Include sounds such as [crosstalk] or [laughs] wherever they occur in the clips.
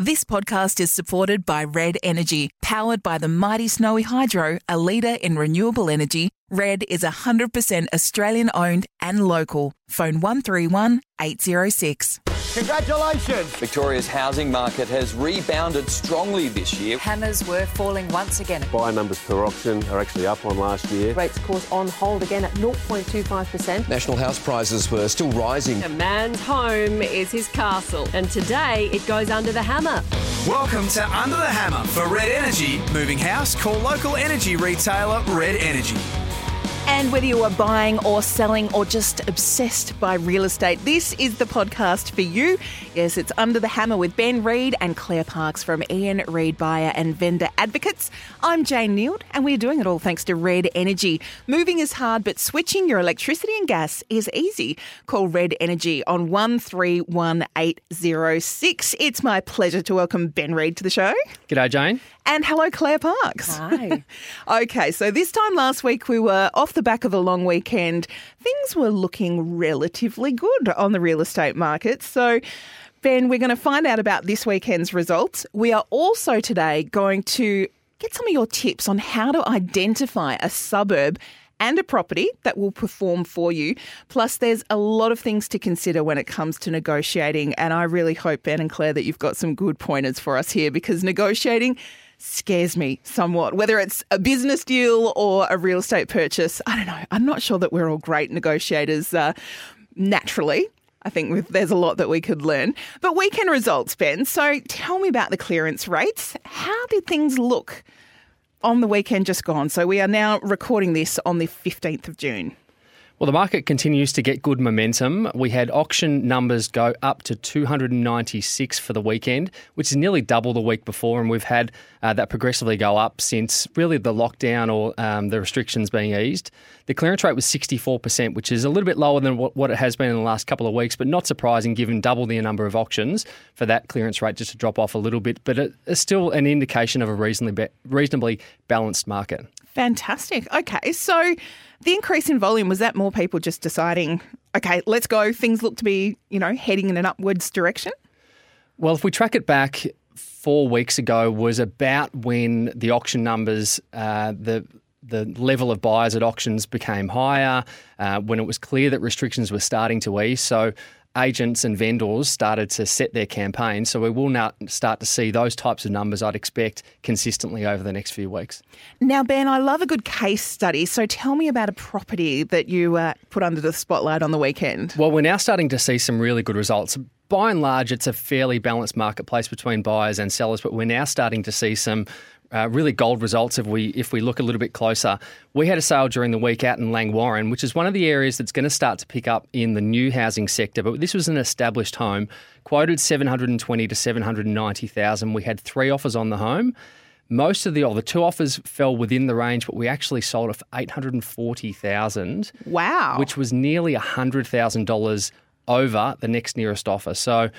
This podcast is supported by Red Energy, powered by the mighty Snowy Hydro, a leader in renewable energy. Red is 100% Australian owned and local. Phone 131 806. Congratulations! Victoria's housing market has rebounded strongly this year. Hammers were falling once again. Buyer numbers per auction are actually up on last year. Rates, of course, on hold again at 0.25%. National house prices were still rising. A man's home is his castle, and today it goes under the hammer. Welcome to Under the Hammer for Red Energy. Moving house, call local energy retailer Red Energy. And whether you are buying or selling or just obsessed by real estate, this is the podcast for you. Yes, it's Under the Hammer with Ben Reid and Claire Parks from Ian Reid Buyer and Vendor Advocates. I'm Jane Neild, and we're doing it all thanks to Red Energy. Moving is hard, but switching your electricity and gas is easy. Call Red Energy on 131806. It's my pleasure to welcome Ben Reid to the show. G'day, Jane. And hello, Claire Parks. Hi. [laughs] okay, so this time last week we were off the back of a long weekend. Things were looking relatively good on the real estate market. So, Ben, we're going to find out about this weekend's results. We are also today going to get some of your tips on how to identify a suburb and a property that will perform for you. Plus, there's a lot of things to consider when it comes to negotiating. And I really hope, Ben and Claire, that you've got some good pointers for us here because negotiating scares me somewhat. Whether it's a business deal or a real estate purchase, I don't know. I'm not sure that we're all great negotiators uh, naturally. I think there's a lot that we could learn. But weekend results, Ben. So tell me about the clearance rates. How did things look on the weekend just gone? So we are now recording this on the 15th of June. Well, the market continues to get good momentum. We had auction numbers go up to 296 for the weekend, which is nearly double the week before, and we've had uh, that progressively go up since really the lockdown or um, the restrictions being eased. The clearance rate was 64%, which is a little bit lower than what, what it has been in the last couple of weeks, but not surprising given double the number of auctions for that clearance rate just to drop off a little bit. But it's still an indication of a reasonably, reasonably balanced market. Fantastic. Okay, so the increase in volume was that more people just deciding, okay, let's go. Things look to be, you know, heading in an upwards direction. Well, if we track it back four weeks ago, was about when the auction numbers, uh, the the level of buyers at auctions became higher, uh, when it was clear that restrictions were starting to ease. So agents and vendors started to set their campaigns. So we will now start to see those types of numbers I'd expect consistently over the next few weeks. Now, Ben, I love a good case study. So tell me about a property that you uh, put under the spotlight on the weekend. Well, we're now starting to see some really good results. By and large, it's a fairly balanced marketplace between buyers and sellers, but we're now starting to see some uh, really gold results if we if we look a little bit closer. We had a sale during the week out in Langwarrin, which is one of the areas that's going to start to pick up in the new housing sector. But this was an established home, quoted seven hundred and twenty to seven hundred and ninety thousand. We had three offers on the home. Most of the or the two offers fell within the range, but we actually sold it for eight hundred and forty thousand. Wow, which was nearly hundred thousand dollars over the next nearest offer. So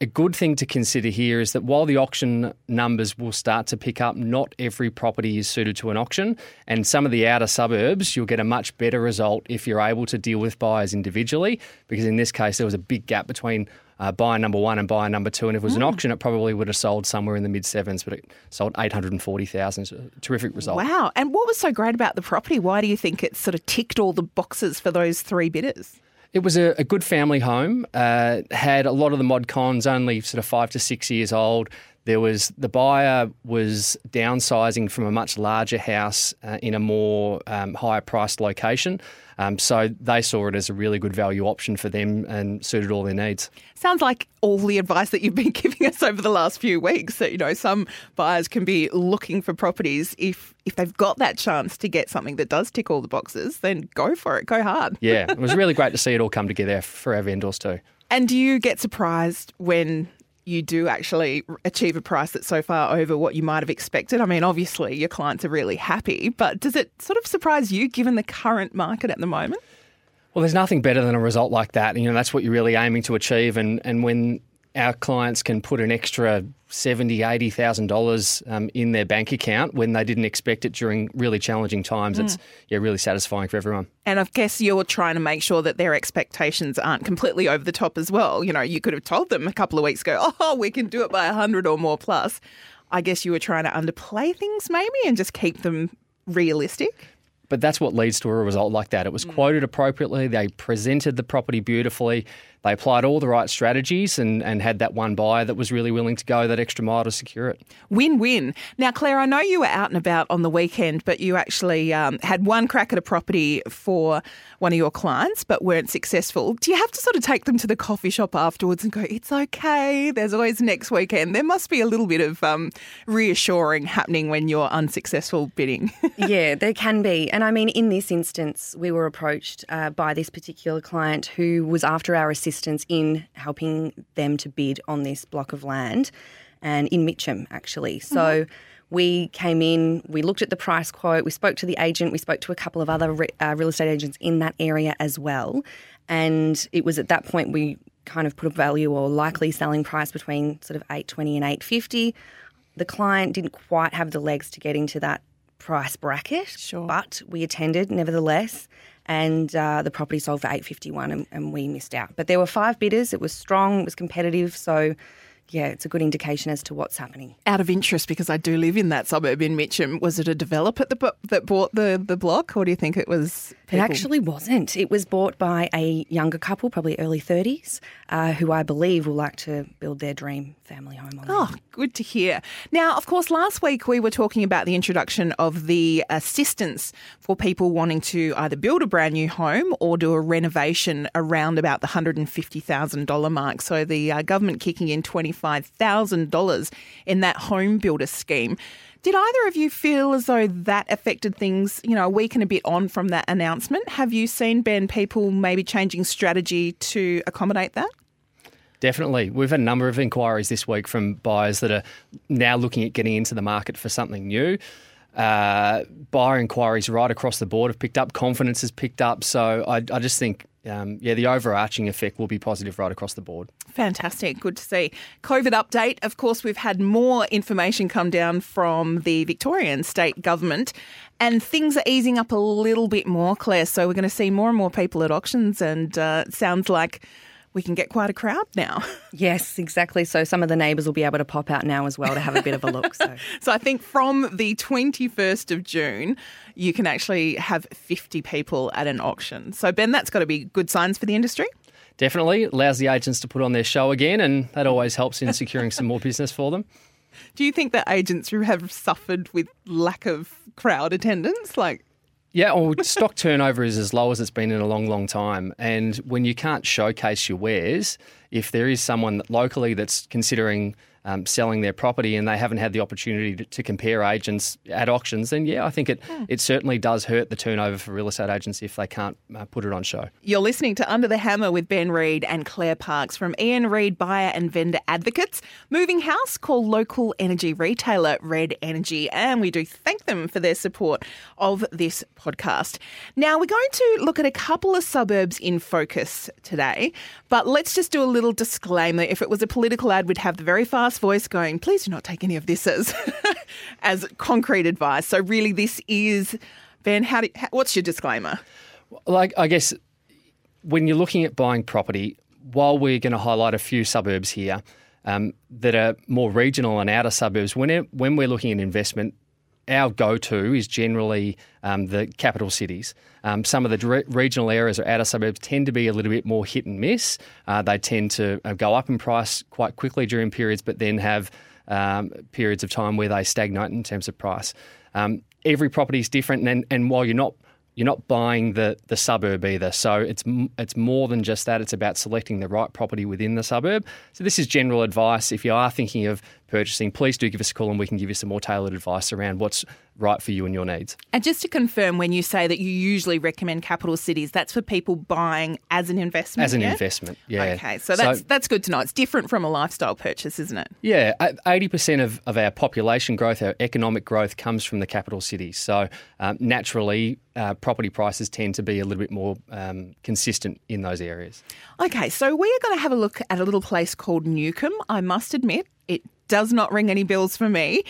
a good thing to consider here is that while the auction numbers will start to pick up, not every property is suited to an auction. And some of the outer suburbs, you'll get a much better result if you're able to deal with buyers individually, because in this case, there was a big gap between uh, buyer number one and buyer number two. And if it was mm. an auction, it probably would have sold somewhere in the mid sevens, but it sold 840,000. Terrific result. Wow. And what was so great about the property? Why do you think it sort of ticked all the boxes for those three bidders? It was a, a good family home. Uh, had a lot of the mod cons, only sort of five to six years old. There was the buyer was downsizing from a much larger house uh, in a more um, higher priced location. Um, so they saw it as a really good value option for them and suited all their needs. Sounds like all the advice that you've been [laughs] giving us over the last few weeks. That you know, some buyers can be looking for properties if if they've got that chance to get something that does tick all the boxes, then go for it, go hard. Yeah, it was really [laughs] great to see it all come together for our vendors too. And do you get surprised when you do actually achieve a price that's so far over what you might have expected? I mean, obviously your clients are really happy, but does it sort of surprise you given the current market at the moment? Well, there's nothing better than a result like that. And, You know, that's what you're really aiming to achieve. And, and when our clients can put an extra seventy, eighty thousand um, dollars in their bank account when they didn't expect it during really challenging times. It's yeah, really satisfying for everyone. And I guess you're trying to make sure that their expectations aren't completely over the top as well. You know, you could have told them a couple of weeks ago, [laughs] oh, we can do it by a 100 or more plus. I guess you were trying to underplay things maybe and just keep them realistic. But that's what leads to a result like that. It was quoted appropriately. They presented the property beautifully. They applied all the right strategies and, and had that one buyer that was really willing to go that extra mile to secure it. Win win. Now, Claire, I know you were out and about on the weekend, but you actually um, had one crack at a property for one of your clients, but weren't successful. Do you have to sort of take them to the coffee shop afterwards and go, it's okay, there's always next weekend? There must be a little bit of um, reassuring happening when you're unsuccessful bidding. [laughs] yeah, there can be. And I mean, in this instance, we were approached uh, by this particular client who was after our assistance in helping them to bid on this block of land and in Mitcham, actually. So we came in, we looked at the price quote, we spoke to the agent, we spoke to a couple of other re- uh, real estate agents in that area as well. And it was at that point we kind of put a value or likely selling price between sort of 820 and 850. The client didn't quite have the legs to get into that price bracket, Sure. but we attended nevertheless. And uh, the property sold for eight fifty one, and, and we missed out. But there were five bidders. It was strong. It was competitive. So, yeah, it's a good indication as to what's happening. out of interest, because I do live in that suburb in Mitcham, was it a developer that, bought the, the block, or do you think it was? It actually wasn't. It was bought by a younger couple, probably early thirties, uh, who I believe will like to build their dream family home on. Oh, good to hear. Now, of course, last week we were talking about the introduction of the assistance for people wanting to either build a brand new home or do a renovation around about the $150,000 mark. So the uh, government kicking in $25,000 in that home builder scheme. Did either of you feel as though that affected things, you know, a week and a bit on from that announcement? Have you seen, Ben, people maybe changing strategy to accommodate that? Definitely. We've had a number of inquiries this week from buyers that are now looking at getting into the market for something new. Uh, buyer inquiries right across the board have picked up. Confidence has picked up. So I, I just think, um, yeah, the overarching effect will be positive right across the board. Fantastic. Good to see. COVID update. Of course, we've had more information come down from the Victorian state government, and things are easing up a little bit more, Claire. So we're going to see more and more people at auctions, and uh, sounds like we can get quite a crowd now. [laughs] Yes, exactly. So some of the neighbours will be able to pop out now as well to have a bit of a look. So [laughs] so I think from the 21st of June, you can actually have 50 people at an auction. So, Ben, that's got to be good signs for the industry. Definitely allows the agents to put on their show again, and that always helps in securing some more business for them. Do you think that agents who have suffered with lack of crowd attendance, like Yeah, well, stock turnover is as low as it's been in a long, long time. And when you can't showcase your wares, if there is someone locally that's considering um, selling their property and they haven't had the opportunity to, to compare agents at auctions, then yeah, I think it, it certainly does hurt the turnover for real estate agents if they can't uh, put it on show. You're listening to Under the Hammer with Ben Reid and Claire Parks from Ian Reid Buyer and Vendor Advocates. Moving house call local energy retailer Red Energy, and we do thank them for their support of this podcast. Now, we're going to look at a couple of suburbs in focus today, but let's just do a little disclaimer. If it was a political ad, we'd have the very fast voice going, please do not take any of this as, [laughs] as concrete advice. So, really, this is. Ben, how do, how, what's your disclaimer? Like, I guess when you're looking at buying property, while we're going to highlight a few suburbs here um, that are more regional and outer suburbs, when, it, when we're looking at investment, our go-to is generally um, the capital cities. Um, some of the dire- regional areas or outer suburbs tend to be a little bit more hit and miss. Uh, they tend to uh, go up in price quite quickly during periods, but then have um, periods of time where they stagnate in terms of price. Um, every property is different, and, and while you're not you're not buying the the suburb either. So it's it's more than just that. It's about selecting the right property within the suburb. So this is general advice. If you are thinking of purchasing, please do give us a call and we can give you some more tailored advice around what's right for you and your needs. And just to confirm, when you say that you usually recommend capital cities, that's for people buying as an investment. As an yeah? investment, yeah. Okay, so that's that's good to know. It's different from a lifestyle purchase, isn't it? Yeah, eighty percent of, of our population growth, our economic growth, comes from the capital cities. So um, naturally, uh, property prices tend to be a little bit more um, consistent in those areas. Okay, so we are going to have a look at a little place called Newcomb. I must admit, it does not ring any bells for me.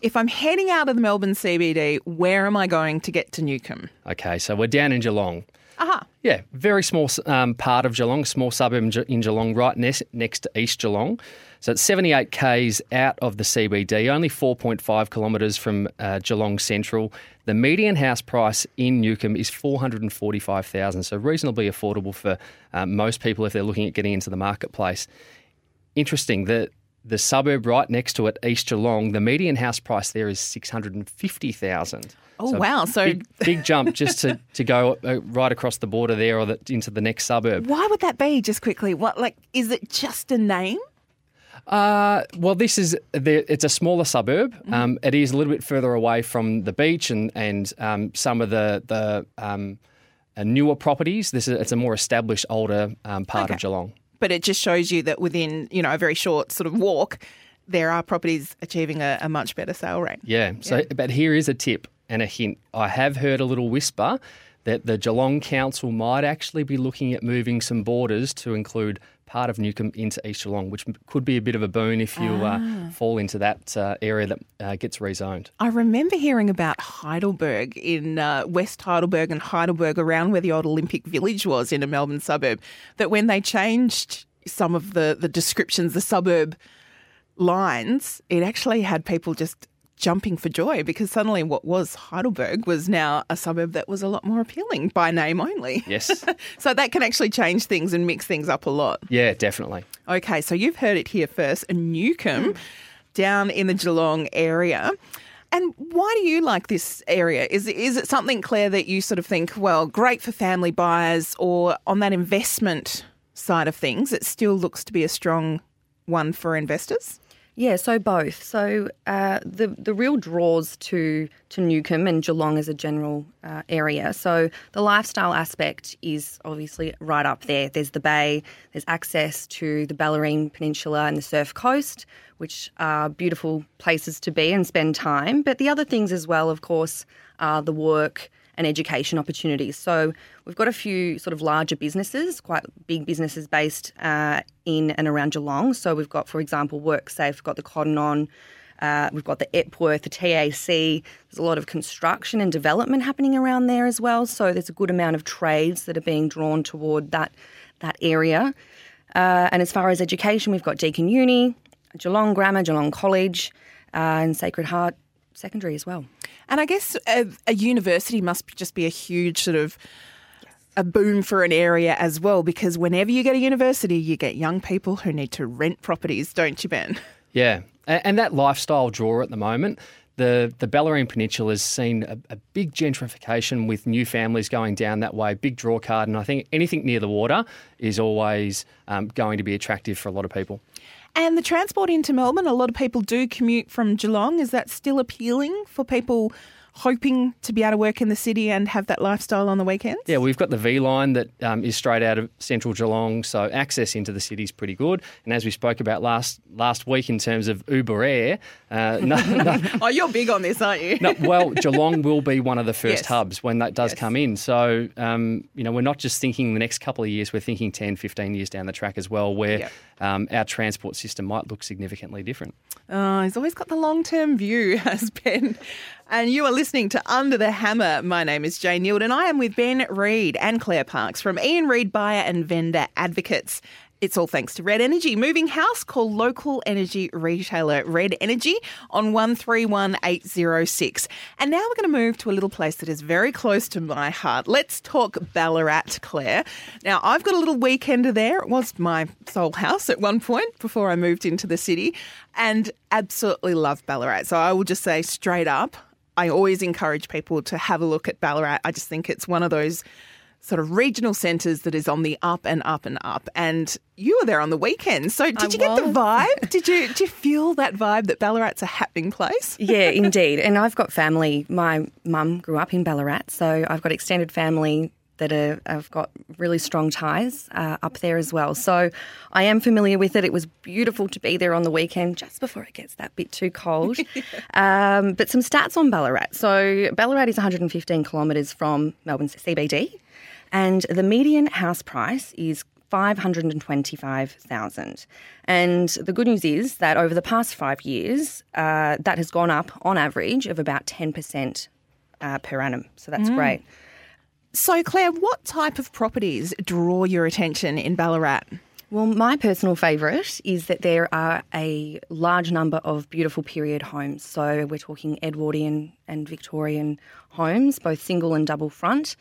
If I'm heading out of the Melbourne CBD, where am I going to get to Newcomb? Okay, so we're down in Geelong. Aha. Yeah, very small um, part of Geelong, small suburb in Geelong, right next, next to East Geelong. So it's 78 k's out of the CBD, only 4.5 kilometres from uh, Geelong Central. The median house price in Newcomb is 445,000, so reasonably affordable for uh, most people if they're looking at getting into the marketplace. Interesting that the suburb right next to it, East Geelong, the median house price there is six hundred and fifty thousand. Oh so wow! So big, big, jump just to, [laughs] to go uh, right across the border there, or the, into the next suburb. Why would that be? Just quickly, what like is it just a name? Uh, well, this is the, it's a smaller suburb. Mm-hmm. Um, it is a little bit further away from the beach and and um, some of the the um, uh, newer properties. This is it's a more established, older um, part okay. of Geelong but it just shows you that within you know a very short sort of walk, there are properties achieving a, a much better sale rate. Yeah. So, yeah. but here is a tip and a hint. I have heard a little whisper that the Geelong Council might actually be looking at moving some borders to include part of Newcomb into East Geelong, which could be a bit of a boon if you uh, ah. uh, fall into that uh, area that uh, gets rezoned. I remember hearing about Heidelberg in uh, West Heidelberg and Heidelberg around where the old Olympic Village was in a Melbourne suburb, that when they changed some of the, the descriptions, the suburb lines, it actually had people just jumping for joy because suddenly what was Heidelberg was now a suburb that was a lot more appealing by name only. Yes. [laughs] so that can actually change things and mix things up a lot. Yeah, definitely. Okay, so you've heard it here first. Newcomb, mm. down in the Geelong area. And why do you like this area? Is is it something, Claire, that you sort of think, well, great for family buyers, or on that investment side of things, it still looks to be a strong one for investors? Yeah, so both. So uh, the the real draws to to Newcomb and Geelong as a general uh, area. So the lifestyle aspect is obviously right up there. There's the bay. There's access to the Bellarine Peninsula and the Surf Coast, which are beautiful places to be and spend time. But the other things as well, of course, are the work and education opportunities. So we've got a few sort of larger businesses, quite big businesses based uh, in and around Geelong. So we've got, for example, WorkSafe, we've got the Cotton On. Uh, we've got the Epworth, the TAC. There's a lot of construction and development happening around there as well. So there's a good amount of trades that are being drawn toward that that area. Uh, and as far as education, we've got Deakin Uni, Geelong Grammar, Geelong College, uh, and Sacred Heart Secondary as well. And I guess a, a university must just be a huge sort of a boom for an area as well because whenever you get a university, you get young people who need to rent properties, don't you, Ben? [laughs] Yeah, and that lifestyle draw at the moment. The, the Bellarine Peninsula has seen a, a, big gentrification with new families going down that way, big draw card, and I think anything near the water is always um, going to be attractive for a lot of people. And the transport into Melbourne, a lot of people do commute from Geelong. Is that still appealing for people hoping to be able to work in the city and have that lifestyle on the weekends? Yeah, we've got the V line that um, is straight out of central Geelong, so access into the city is pretty good. And as we spoke about last last week in terms of Uber Air, uh, [laughs] no, no, oh, you're big on this, aren't you? no, well, Geelong will be one of the first yes. hubs when that does yes. come in. So, um, you know, we're not just thinking the next couple of years, we're thinking 10, 15 years down the track as well, where yep. um, our transport system might look significantly different. Oh, he's always got the long term view, [laughs] has Ben. And you are listening to Under the Hammer. My name is Jane Neild, and I am with Ben Reid and Claire Parks from Ian Reid Buyer and Vendor Advocates. It's all thanks to Red Energy, moving house call local energy retailer Red Energy on 131806. And now we're going to move to a little place that is very close to my heart. Let's talk Ballarat, Claire. Now, I've got a little weekender there. It was my sole house at one point before I moved into the city and absolutely love Ballarat. So I will just say straight up, I always encourage people to have a look at Ballarat. I just think it's one of those sort of regional centres that is on the up and up and up. And you were there on the weekend. So did I you get the vibe? [laughs] did you did you feel that vibe that Ballarat's a happening place? yeah, [laughs] indeed. And I've got family. My mum grew up in Ballarat, so I've got extended family that are, have got really strong ties uh, up there as well. So I am familiar with it. It was beautiful to be there on the weekend just before it gets that bit too cold. [laughs] um, but some stats on Ballarat. So Ballarat is 115 kilometres from Melbourne's CBD, and the median house price is 525,000. And the good news is that over the past five years, uh, that has gone up on average of about 10% uh, per annum. So that's great. So Claire, what type of properties draw your attention in Ballarat? Well, my personal favourite is that there are a large number of beautiful period homes. So we're talking Edwardian and Victorian homes, both single and double front.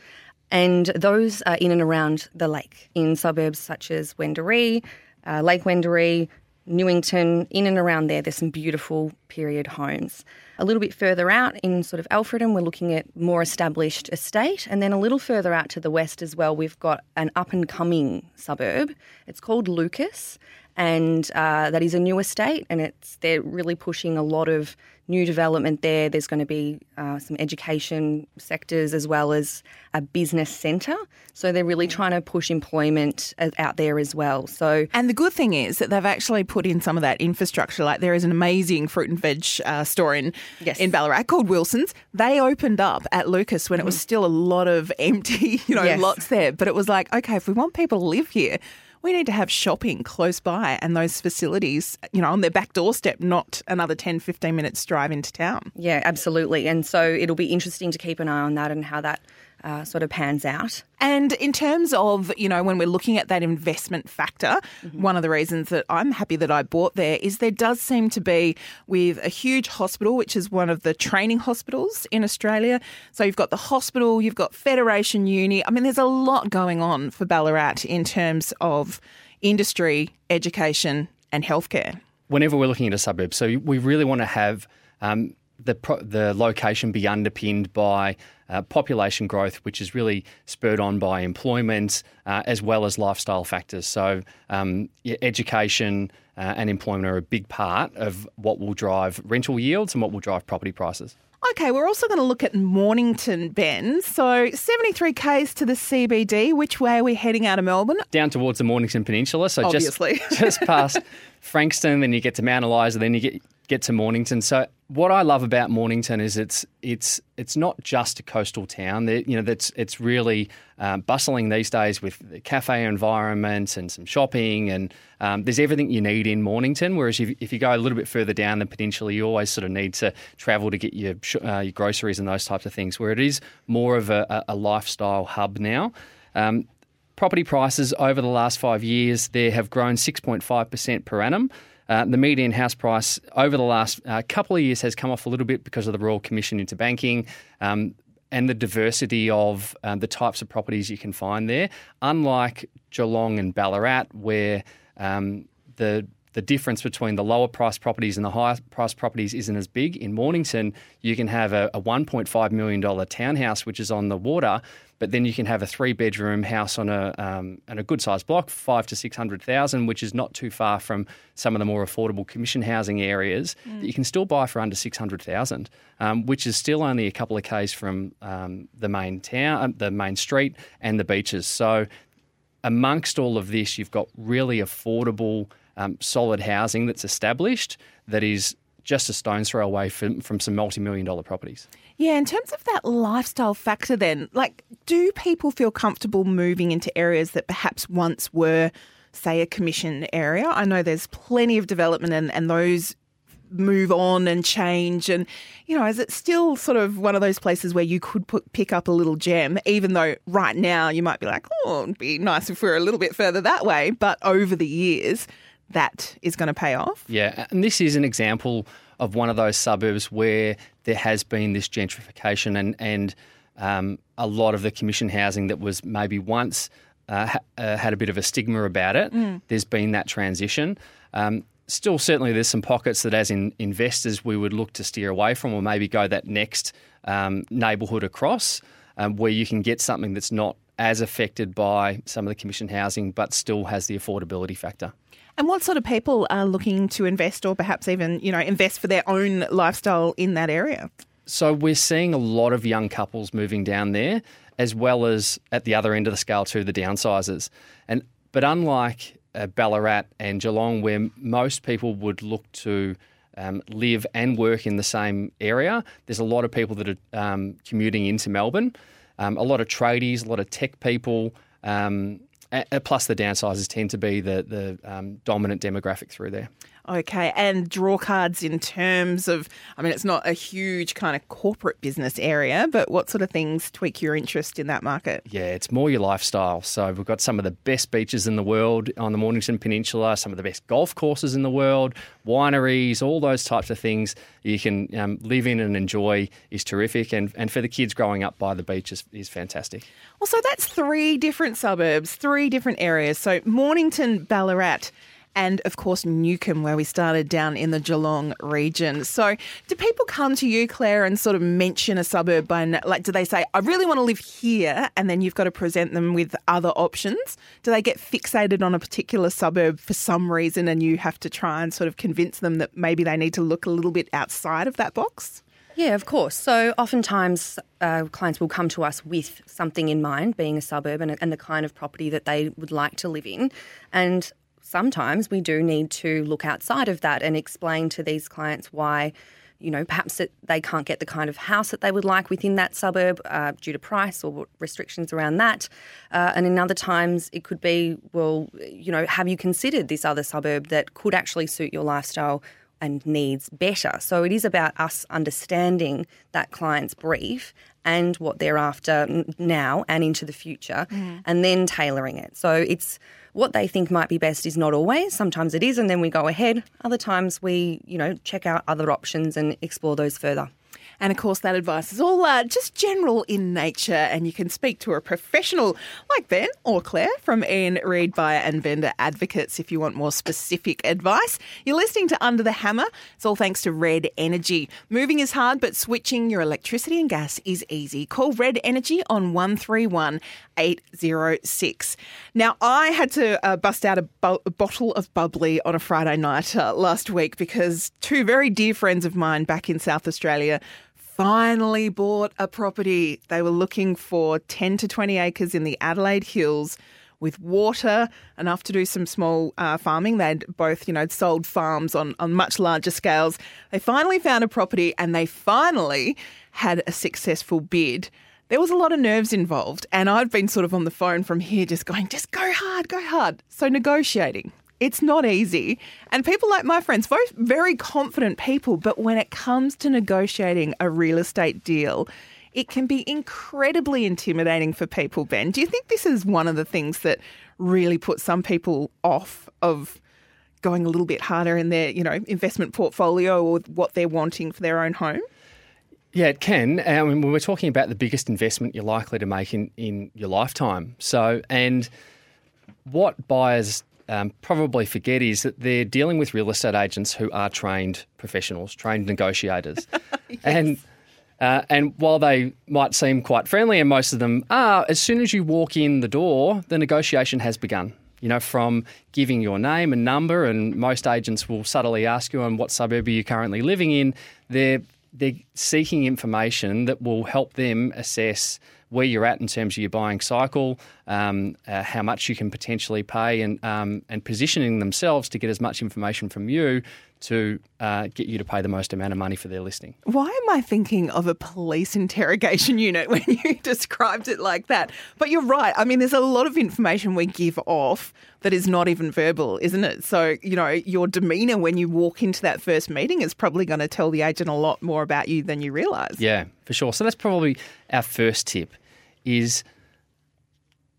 And those are in and around the lake in suburbs such as Wendouree, uh, Lake Wendouree, Newington, in and around there, there's some beautiful period homes. A little bit further out in sort of Alfredton, we're looking at more established estate. And then a little further out to the west as well, we've got an up and coming suburb. It's called Lucas, and uh, that is a new estate. And it's they're really pushing a lot of new development there. There's going to be uh, some education sectors as well as a business centre. So they're really trying to push employment uh, out there as well. So And the good thing is that they've actually put in some of that infrastructure. Like there is an amazing fruit and veg uh, store in Yes. in Ballarat called Wilson's. They opened up at Lucas when it was still a lot of [laughs] empty, you know, Yes. lots there. But it was like, okay, if we want people to live here, we need to have shopping close by and those facilities, you know, on their back doorstep, not another 10, 15 minutes drive into town. Yeah, absolutely. And so it'll be interesting to keep an eye on that and how that uh, sort of pans out. And in terms of, you know, when we're looking at that investment factor, one of the reasons that I'm happy that I bought there is there does seem to be with a huge hospital, which is one of the training hospitals in Australia. So you've got the hospital, you've got Federation Uni. I mean, there's a lot going on for Ballarat in terms of industry, education, and healthcare. whenever we're looking at a suburb, so we really want to have um, the pro- the location be underpinned by uh, population growth, which is really spurred on by employment uh, as well as lifestyle factors. So, um, yeah, education uh, and employment are a big part of what will drive rental yields and what will drive property prices. Okay, we're also going to look at Mornington, Ben. So 73 Ks to the CBD. Which way are we heading out of Melbourne? Down towards the Mornington Peninsula, so Obviously. just [laughs] just past [laughs] Frankston, then you get to Mount Eliza, then you get get to Mornington. So what I love about Mornington is it's it's it's not just a coastal town. There, you know, that's it's really um, bustling these days with the cafe environment and some shopping, and um, there's everything you need in Mornington. Whereas if, if you go a little bit further down the peninsula, you always sort of need to travel to get your uh, your groceries and those types of things. Where it is more of a, a a lifestyle hub now. Um, property prices over the last five years there have grown 6.5% per annum. Uh, the median house price over the last uh, couple of years has come off a little bit because of the Royal Commission into banking um, and the diversity of um, the types of properties you can find there. Unlike Geelong and Ballarat, where um, the the difference between the lower price properties and the higher price properties isn't as big. In Mornington, you can have a, a $1.5 million townhouse, which is on the water, but then you can have a three bedroom house on a, um, on a good sized block, five to 600,000, which is not too far from some of the more affordable commission housing areas that you can still buy for under 600,000, um, which is still only a couple of Ks from um, the main town, uh, the main street and the beaches. So amongst all of this, you've got really affordable, um, solid housing that's established that is just a stone's throw away from, from some multi million dollar properties. Yeah, in terms of that lifestyle factor, then, like, do people feel comfortable moving into areas that perhaps once were, say, a commission area? I know there's plenty of development and, and those move on and change. And, you know, is it still sort of one of those places where you could put, pick up a little gem, even though right now you might be like, oh, it'd be nice if we're a little bit further that way. But over the years, that is going to pay off. Yeah, and this is an example of one of those suburbs where there has been this gentrification and and um, a lot of the commission housing that was maybe once uh, ha- uh, had a bit of a stigma about it. There's been that transition. Um, still, certainly, there's some pockets that, as in investors, we would look to steer away from, or maybe go that next um, neighbourhood across, um, where you can get something that's not as affected by some of the commission housing, but still has the affordability factor. And what sort of people are looking to invest or perhaps even, you know, invest for their own lifestyle in that area? So we're seeing a lot of young couples moving down there, as well as at the other end of the scale too, the downsizers. And but unlike uh, Ballarat and Geelong, where most people would look to um, live and work in the same area, there's a lot of people that are um, commuting into Melbourne. Um, a lot of tradies, a lot of tech people. Um, plus, the downsizers tend to be the the um, dominant demographic through there. Okay, and draw cards in terms of, I mean, it's not a huge kind of corporate business area, but what sort of things tweak your interest in that market? Yeah, it's more your lifestyle. So we've got some of the best beaches in the world on the Mornington Peninsula, some of the best golf courses in the world, wineries, all those types of things you can um, live in and enjoy is terrific. And, and for the kids growing up by the beach is, is fantastic. Well, so that's three different suburbs, three different areas. So Mornington, Ballarat, and of course Newcomb, where we started down in the Geelong region. So, do people come to you, Claire, and sort of mention a suburb by like? Do they say, "I really want to live here," and then you've got to present them with other options? Do they get fixated on a particular suburb for some reason, and you have to try and sort of convince them that maybe they need to look a little bit outside of that box? Yeah, of course. So oftentimes uh, clients will come to us with something in mind, being a suburb and, and, the kind of property that they would like to live in. And sometimes we do need to look outside of that and explain to these clients why you know, perhaps that they can't get the kind of house that they would like within that suburb uh, due to price or restrictions around that. Uh, and in other times, it could be, well, you know, have you considered this other suburb that could actually suit your lifestyle and needs better? So it is about us understanding that client's brief and what they're after now and into the future, mm. and then tailoring it. So it's what they think might be best is not always. Sometimes it is, and then we go ahead. Other times we, you know, check out other options and explore those further. And of course, that advice is all uh, just general in nature, and you can speak to a professional like Ben or Claire from Ian Reid Buyer and Vendor Advocates if you want more specific advice. You're listening to Under the Hammer. It's all thanks to Red Energy. Moving is hard, but switching your electricity and gas is easy. Call Red Energy on 131 806. Now, I had to uh, bust out a, a, bottle of bubbly on a Friday night uh, last week because two very dear friends of mine back in South Australia finally bought a property. They were looking for 10 to 20 acres in the Adelaide Hills with water, enough to do some small uh, farming. They'd both, you know, sold farms on, on much larger scales. They finally found a property and they finally had a successful bid. There was a lot of nerves involved, and I'd been sort of on the phone from here just going, just go hard, go hard. So negotiating it's not easy. And people like my friends, both very confident people, but when it comes to negotiating a real estate deal, it can be incredibly intimidating for people, Ben. Do you think this is one of the things that really put some people off of going a little bit harder in their, you know, investment portfolio or what they're wanting for their own home? Yeah, it can. I mean, we're talking about the biggest investment you're likely to make in, in your lifetime. So, and what buyers um, probably forget is that they're dealing with real estate agents who are trained professionals, trained negotiators. [laughs] yes. And uh, and while they might seem quite friendly, and most of them are, as soon as you walk in the door, the negotiation has begun. You know, from giving your name and number, and most agents will subtly ask you on what suburb are you currently living in. They're they're seeking information that will help them assess where you're at in terms of your buying cycle, um, uh, how much you can potentially pay, and um, and positioning themselves to get as much information from you to uh, get you to pay the most amount of money for their listing. Why am I thinking of a police [laughs] interrogation unit when you [laughs] described it like that? But you're right. I mean, there's a lot of information we give off that is not even verbal, isn't it? So, you know, your demeanour when you walk into that first meeting is probably going to tell the agent a lot more about you than you realise. Yeah, for sure. So that's probably our first tip is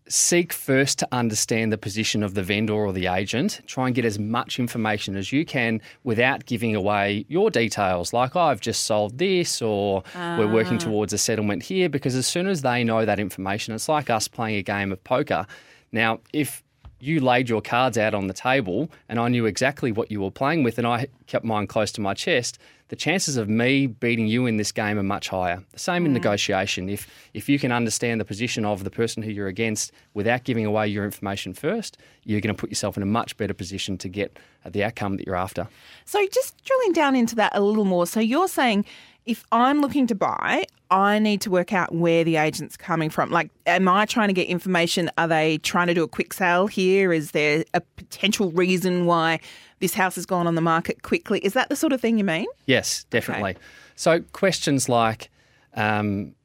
seek first to understand the position of the vendor or the agent. Try and get as much information as you can without giving away your details, like, oh, I've just sold this or we're working ah. towards a settlement here, because as soon as they know that information, it's like us playing a game of poker. Now, if you laid your cards out on the table and I knew exactly what you were playing with and I kept mine close to my chest, the chances of me beating you in this game are much higher. The same in negotiation. If if you can understand the position of the person who you're against without giving away your information first, you're going to put yourself in a much better position to get uh, the outcome that you're after. So just drilling down into that a little more. So you're saying if I'm looking to buy, I need to work out where the agent's coming from. Like, am I trying to get information? Are they trying to do a quick sale here? Is there a potential reason why this house has gone on the market quickly? Is that the sort of thing you mean? Yes, definitely. So questions like, um,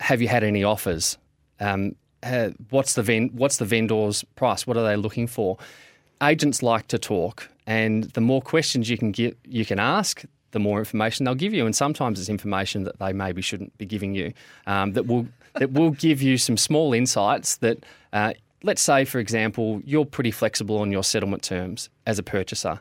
have you had any offers? Um, uh, what's the ven- what's the vendor's price? What are they looking for? Agents like to talk, and the more questions you can get, you can ask, the more information they'll give you. And sometimes it's information that they maybe shouldn't be giving you um, that will that will give you some small insights that. Uh, let's say, for example, you're pretty flexible on your settlement terms as a purchaser,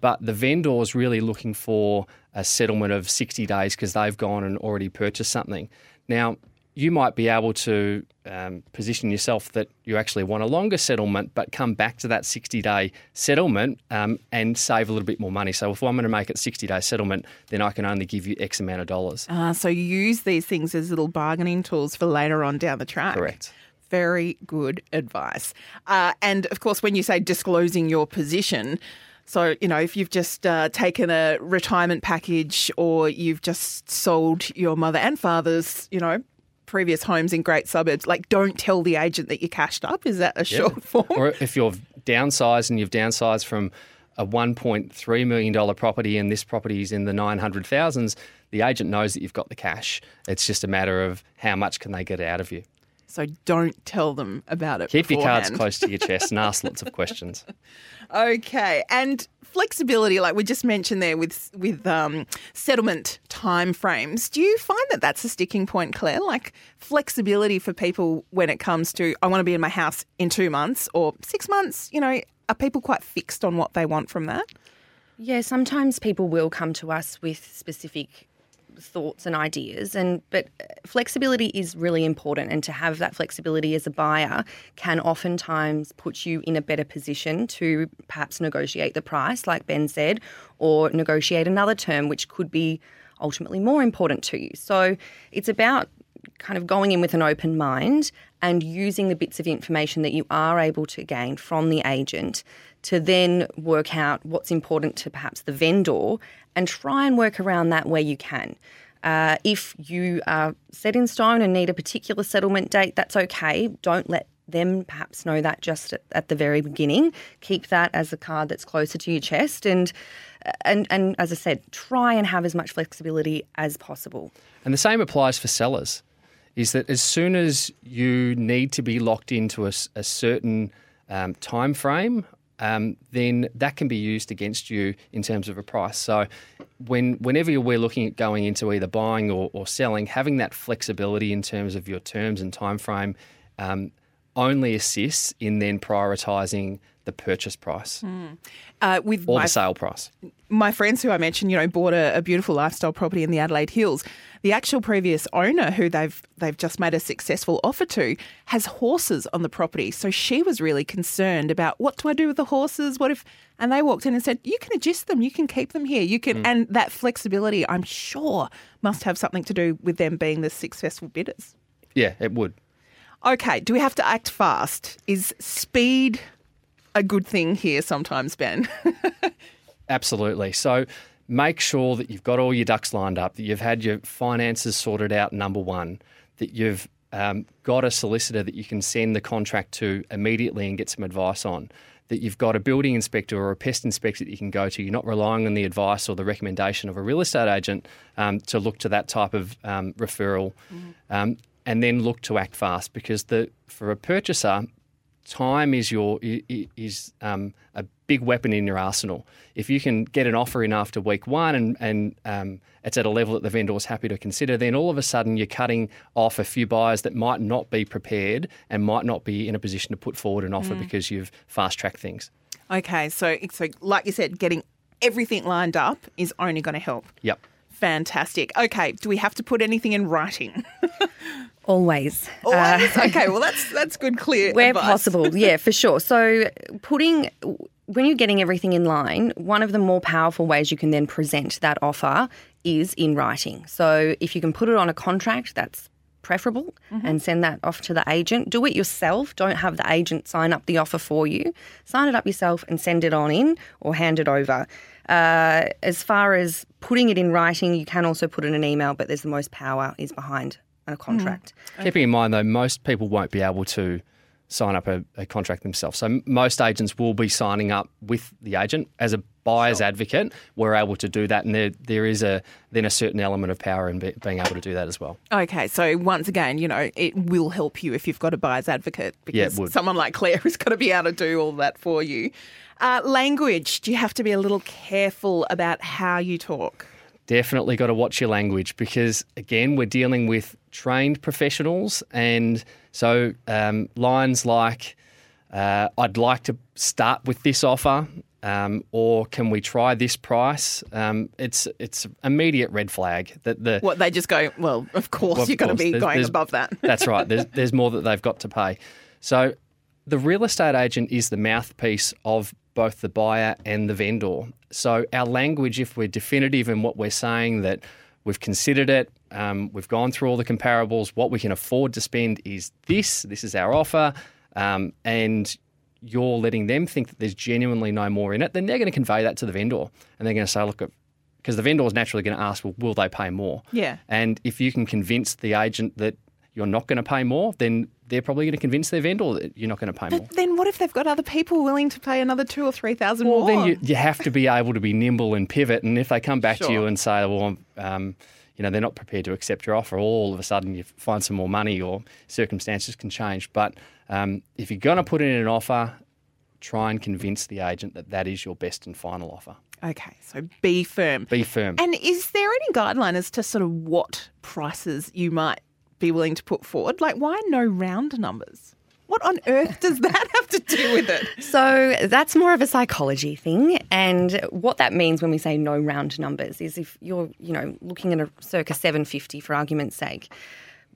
but the vendor is really looking for a settlement of 60 days because they've gone and already purchased something. Now, you might be able to um, position yourself that you actually want a longer settlement, but come back to that 60 day settlement um, and save a little bit more money. So, if I'm going to make it 60 day settlement, then I can only give you X amount of dollars. Uh, so you use these things as little bargaining tools for later on down the track. Correct. Very good advice. Uh, and of course, when you say disclosing your position, so, you know, if you've just uh, taken a retirement package or you've just sold your mother and father's, you know, previous homes in great suburbs, like don't tell the agent that you cashed up. Is that a short form? Or if you've downsized and you've downsized from a $1.3 million property and this property is in the 900,000s, the agent knows that you've got the cash. It's just a matter of how much can they get out of you. So don't tell them about it. Keep your cards close to your chest and ask lots of [laughs] questions. Okay, and flexibility, like we just mentioned there with with um, settlement timeframes. Do you find that that's a sticking point, Claire? Like flexibility for people when it comes to I want to be in my house in two months or six months. You know, are people quite fixed on what they want from that? Yeah, sometimes people will come to us with specific thoughts and ideas and but flexibility is really important and to have that flexibility as a buyer can oftentimes put you in a better position to perhaps negotiate the price like Ben said or negotiate another term which could be ultimately more important to you. So it's about kind of going in with an open mind and using the bits of information that you are able to gain from the agent to then work out what's important to perhaps the vendor and try and work around that where you can. Uh, if you are set in stone and need a particular settlement date, that's okay. Don't let them perhaps know that just at, at the very beginning. Keep that as a card that's closer to your chest, and and and as I said, try and have as much flexibility as possible. And the same applies for sellers, is that as soon as you need to be locked into a certain um, time frame, um, then that can be used against you in terms of a price. So when whenever we're looking at going into either buying or, or selling, having that flexibility in terms of your terms and time frame um, only assists in then prioritising the purchase price Uh, with or my the sale price. my friends who I mentioned, you know, bought a, a beautiful lifestyle property in the Adelaide Hills. The actual previous owner, who they've they've just made a successful offer to, has horses on the property. So she was really concerned about what do I do with the horses? What if? And they walked in and said, "You can adjust them. You can keep them here. You can." And that flexibility, I'm sure, must have something to do with them being the successful bidders. Yeah, it would. Okay, do we have to act fast? Is speed a good thing here sometimes, Ben? [laughs] Absolutely. So make sure that you've got all your ducks lined up, that you've had your finances sorted out, number one, that you've um, got a solicitor that you can send the contract to immediately and get some advice on, that you've got a building inspector or a pest inspector that you can go to. You're not relying on the advice or the recommendation of a real estate agent um, to look to that type of um, referral. Um, and then look to act fast because the for a purchaser, time is your is um, a big weapon in your arsenal. If you can get an offer in after week one and and um, it's at a level that the vendor is happy to consider, then all of a sudden you're cutting off a few buyers that might not be prepared and might not be in a position to put forward an offer because you've fast tracked things. Okay, so so like you said, getting everything lined up is only going to help. Yep. Fantastic. Okay, do we have to put anything in writing? [laughs] Always. Always? okay, well that's that's good clear Where advice. possible, [laughs] yeah, for sure. So, putting when you're getting everything in line, one of the more powerful ways you can then present that offer is in writing. So, if you can put it on a contract, that's preferable and send that off to the agent. Do it yourself. Don't have the agent sign up the offer for you. Sign it up yourself and send it on in or hand it over. Uh, as far as putting it in writing, you can also put it in an email, but there's the most power is behind a contract. Keeping in mind, though, most people won't be able to sign up a, a contract themselves. So most agents will be signing up with the agent as a buyer's advocate. We're able to do that, and there there is a then a certain element of power in be, being able to do that as well. Okay, so once again, you know, it will help you if you've got a buyer's advocate Yeah, because would. someone like Claire is going to be able to do all that for you. Uh, language, do you have to be a little careful about how you talk? Definitely got to watch your language because again we're dealing with trained professionals and so um, lines like uh, i'd like to start with this offer um, or can we try this price um, it's it's immediate red flag that the What they just go, well, of course, Well, of you're going to be there's- going there's- above that. That's [laughs] right. There's, there's more that they've got to pay. So the real estate agent is the mouthpiece of both the buyer and the vendor. So our language, if we're definitive in what we're saying, that we've considered it, um, we've gone through all the comparables, what we can afford to spend is this, this is our offer, um, and you're letting them think that there's genuinely no more in it, then they're going to convey that to the vendor. And they're going to say, look, because the vendor is naturally going to ask, well, will they pay more? Yeah. And if you can convince the agent that you're not going to pay more, then they're probably going to convince their vendor that you're not going to pay more. But then what if they've got other people willing to pay another two or three thousand Well, more? then you, you have to be able to be nimble and pivot. And if they come back to you and say, well, um, you know, they're not prepared to accept your offer, all of a sudden you find some more money or circumstances can change. But um, if you're going to put in an offer, try and convince the agent that that is your best and final offer. Okay, so be firm. Be firm. And is there any guideline as to sort of what prices you might be willing to put forward? Like, why no round numbers? What on earth does that have to do with it? [laughs] So that's more of a psychology thing. And what that means when we say no round numbers is if you're, you know, looking at a circa 750 for argument's sake,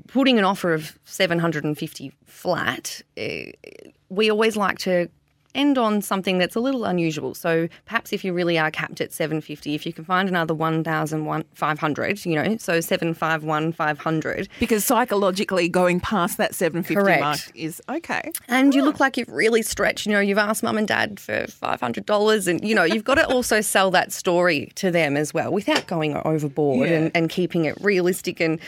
putting an offer of 750 flat, eh, we always like to end on something that's a little unusual. So perhaps if you really are capped at 750, if you can find another 1,500, you know, so 751,500, Because psychologically, going past that 750 Correct. mark is okay. and you look like you've really stretched. You know, you've asked mum and dad for five hundred dollars, and you know you've got to also [laughs] sell that story to them as well, without going overboard Yeah. and, and keeping it realistic and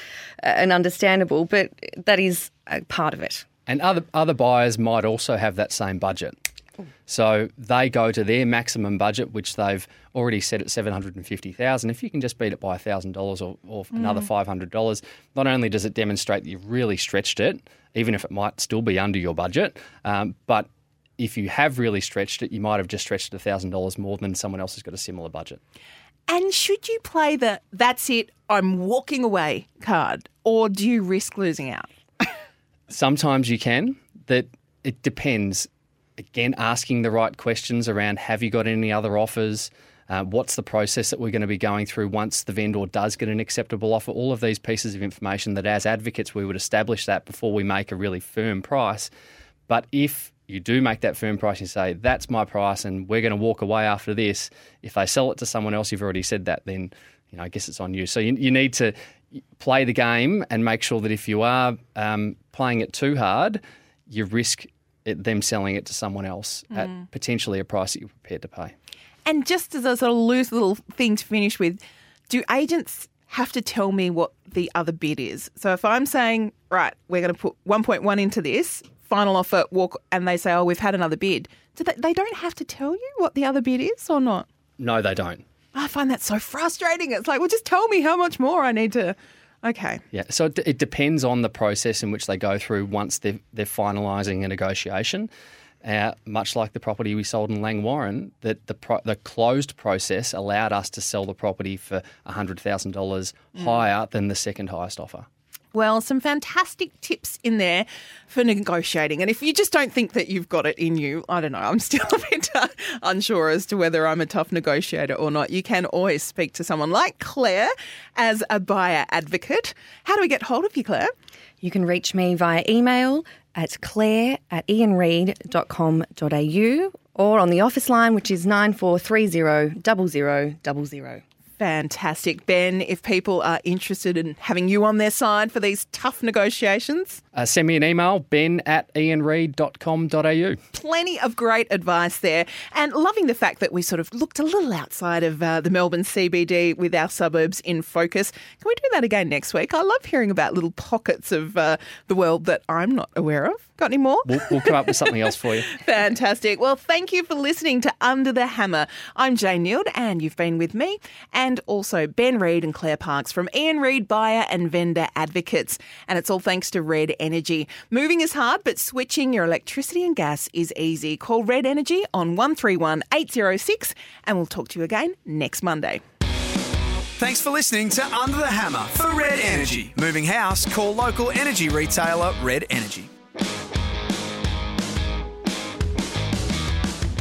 uh, and understandable. But that is a part of it. And other other buyers might also have that same budget. So they go to their maximum budget, which they've already set at seven hundred and fifty thousand. If you can just beat it by thousand dollars or, or another five hundred dollars, not only does it demonstrate that you've really stretched it, even if it might still be under your budget, um, but if you have really stretched it, you might have just stretched it thousand dollars more than someone else who's got a similar budget. And should you play the that's it, I'm walking away card, or do you risk losing out? [laughs] Sometimes you can. That it depends. Again, asking the right questions around have you got any other offers? Uh, what's the process that we're going to be going through once the vendor does get an acceptable offer? All of these pieces of information that, as advocates, we would establish that before we make a really firm price. But if you do make that firm price and say, that's my price and we're going to walk away after this, if they sell it to someone else, you've already said that, then you know, I guess it's on you. So you, you need to play the game and make sure that if you are um, playing it too hard, you risk it, them selling it to someone else at mm. potentially a price that you're prepared to pay. And just as a sort of loose little thing to finish with, do agents have to tell me what the other bid is? So if I'm saying, right, we're going to put 1.1 into this, final offer, walk, and they say, oh, we've had another bid, do they, they don't have to tell you what the other bid is or not? No, they don't. I find that so frustrating. It's like, well, just tell me how much more I need to. Okay. Yeah, so it, it depends on the process in which they go through once they're, they're finalising a negotiation. Uh, much like the property we sold in Langwarrin, that the pro- the closed process allowed us to sell the property for hundred thousand dollars higher than the second highest offer. Well, some fantastic tips in there for negotiating. And if you just don't think that you've got it in you, I don't know, I'm still [laughs] a bit uh, unsure as to whether I'm a tough negotiator or not. You can always speak to someone like Claire as a buyer advocate. How do we get hold of you, Claire? You can reach me via email at claire at ianreid.com.au or on the office line, which is 9430 0000. Fantastic. Ben, if people are interested in having you on their side for these tough negotiations, Uh, send me an email, ben at ianreid.com.au. plenty of great advice there. And loving the fact that we sort of looked a little outside of uh, the Melbourne CBD with our suburbs in focus. Can we do that again next week? I love hearing about little pockets of uh, the world that I'm not aware of. Got any more? We'll, we'll come up with something else for you. [laughs] Fantastic. Well, thank you for listening to Under the Hammer. I'm Jane Neild, and you've been with me, and also Ben Reid and Claire Parks from Ian Reid Buyer and Vendor Advocates. And it's all thanks to Red Energy. Moving is hard, but switching your electricity and gas is easy. Call Red Energy on 131 806, and we'll talk to you again next Monday. Thanks for listening to Under the Hammer for Red Energy. Moving house, call local energy retailer Red Energy.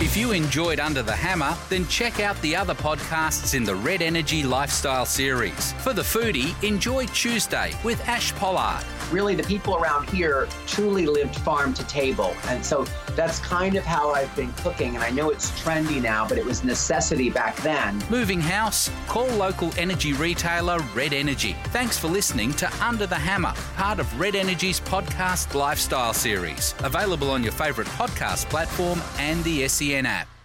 If you enjoyed Under the Hammer, then check out the other podcasts in the Red Energy Lifestyle series. For the foodie, enjoy Tuesday with Ash Pollard. Really, the people around here truly lived farm to table. And so that's kind of how I've been cooking. And I know it's trendy now, but it was necessity back then. Moving house, call local energy retailer Red Energy. Thanks for listening to Under the Hammer, part of Red Energy's podcast lifestyle series. Available on your favourite podcast platform and the SEN Viena.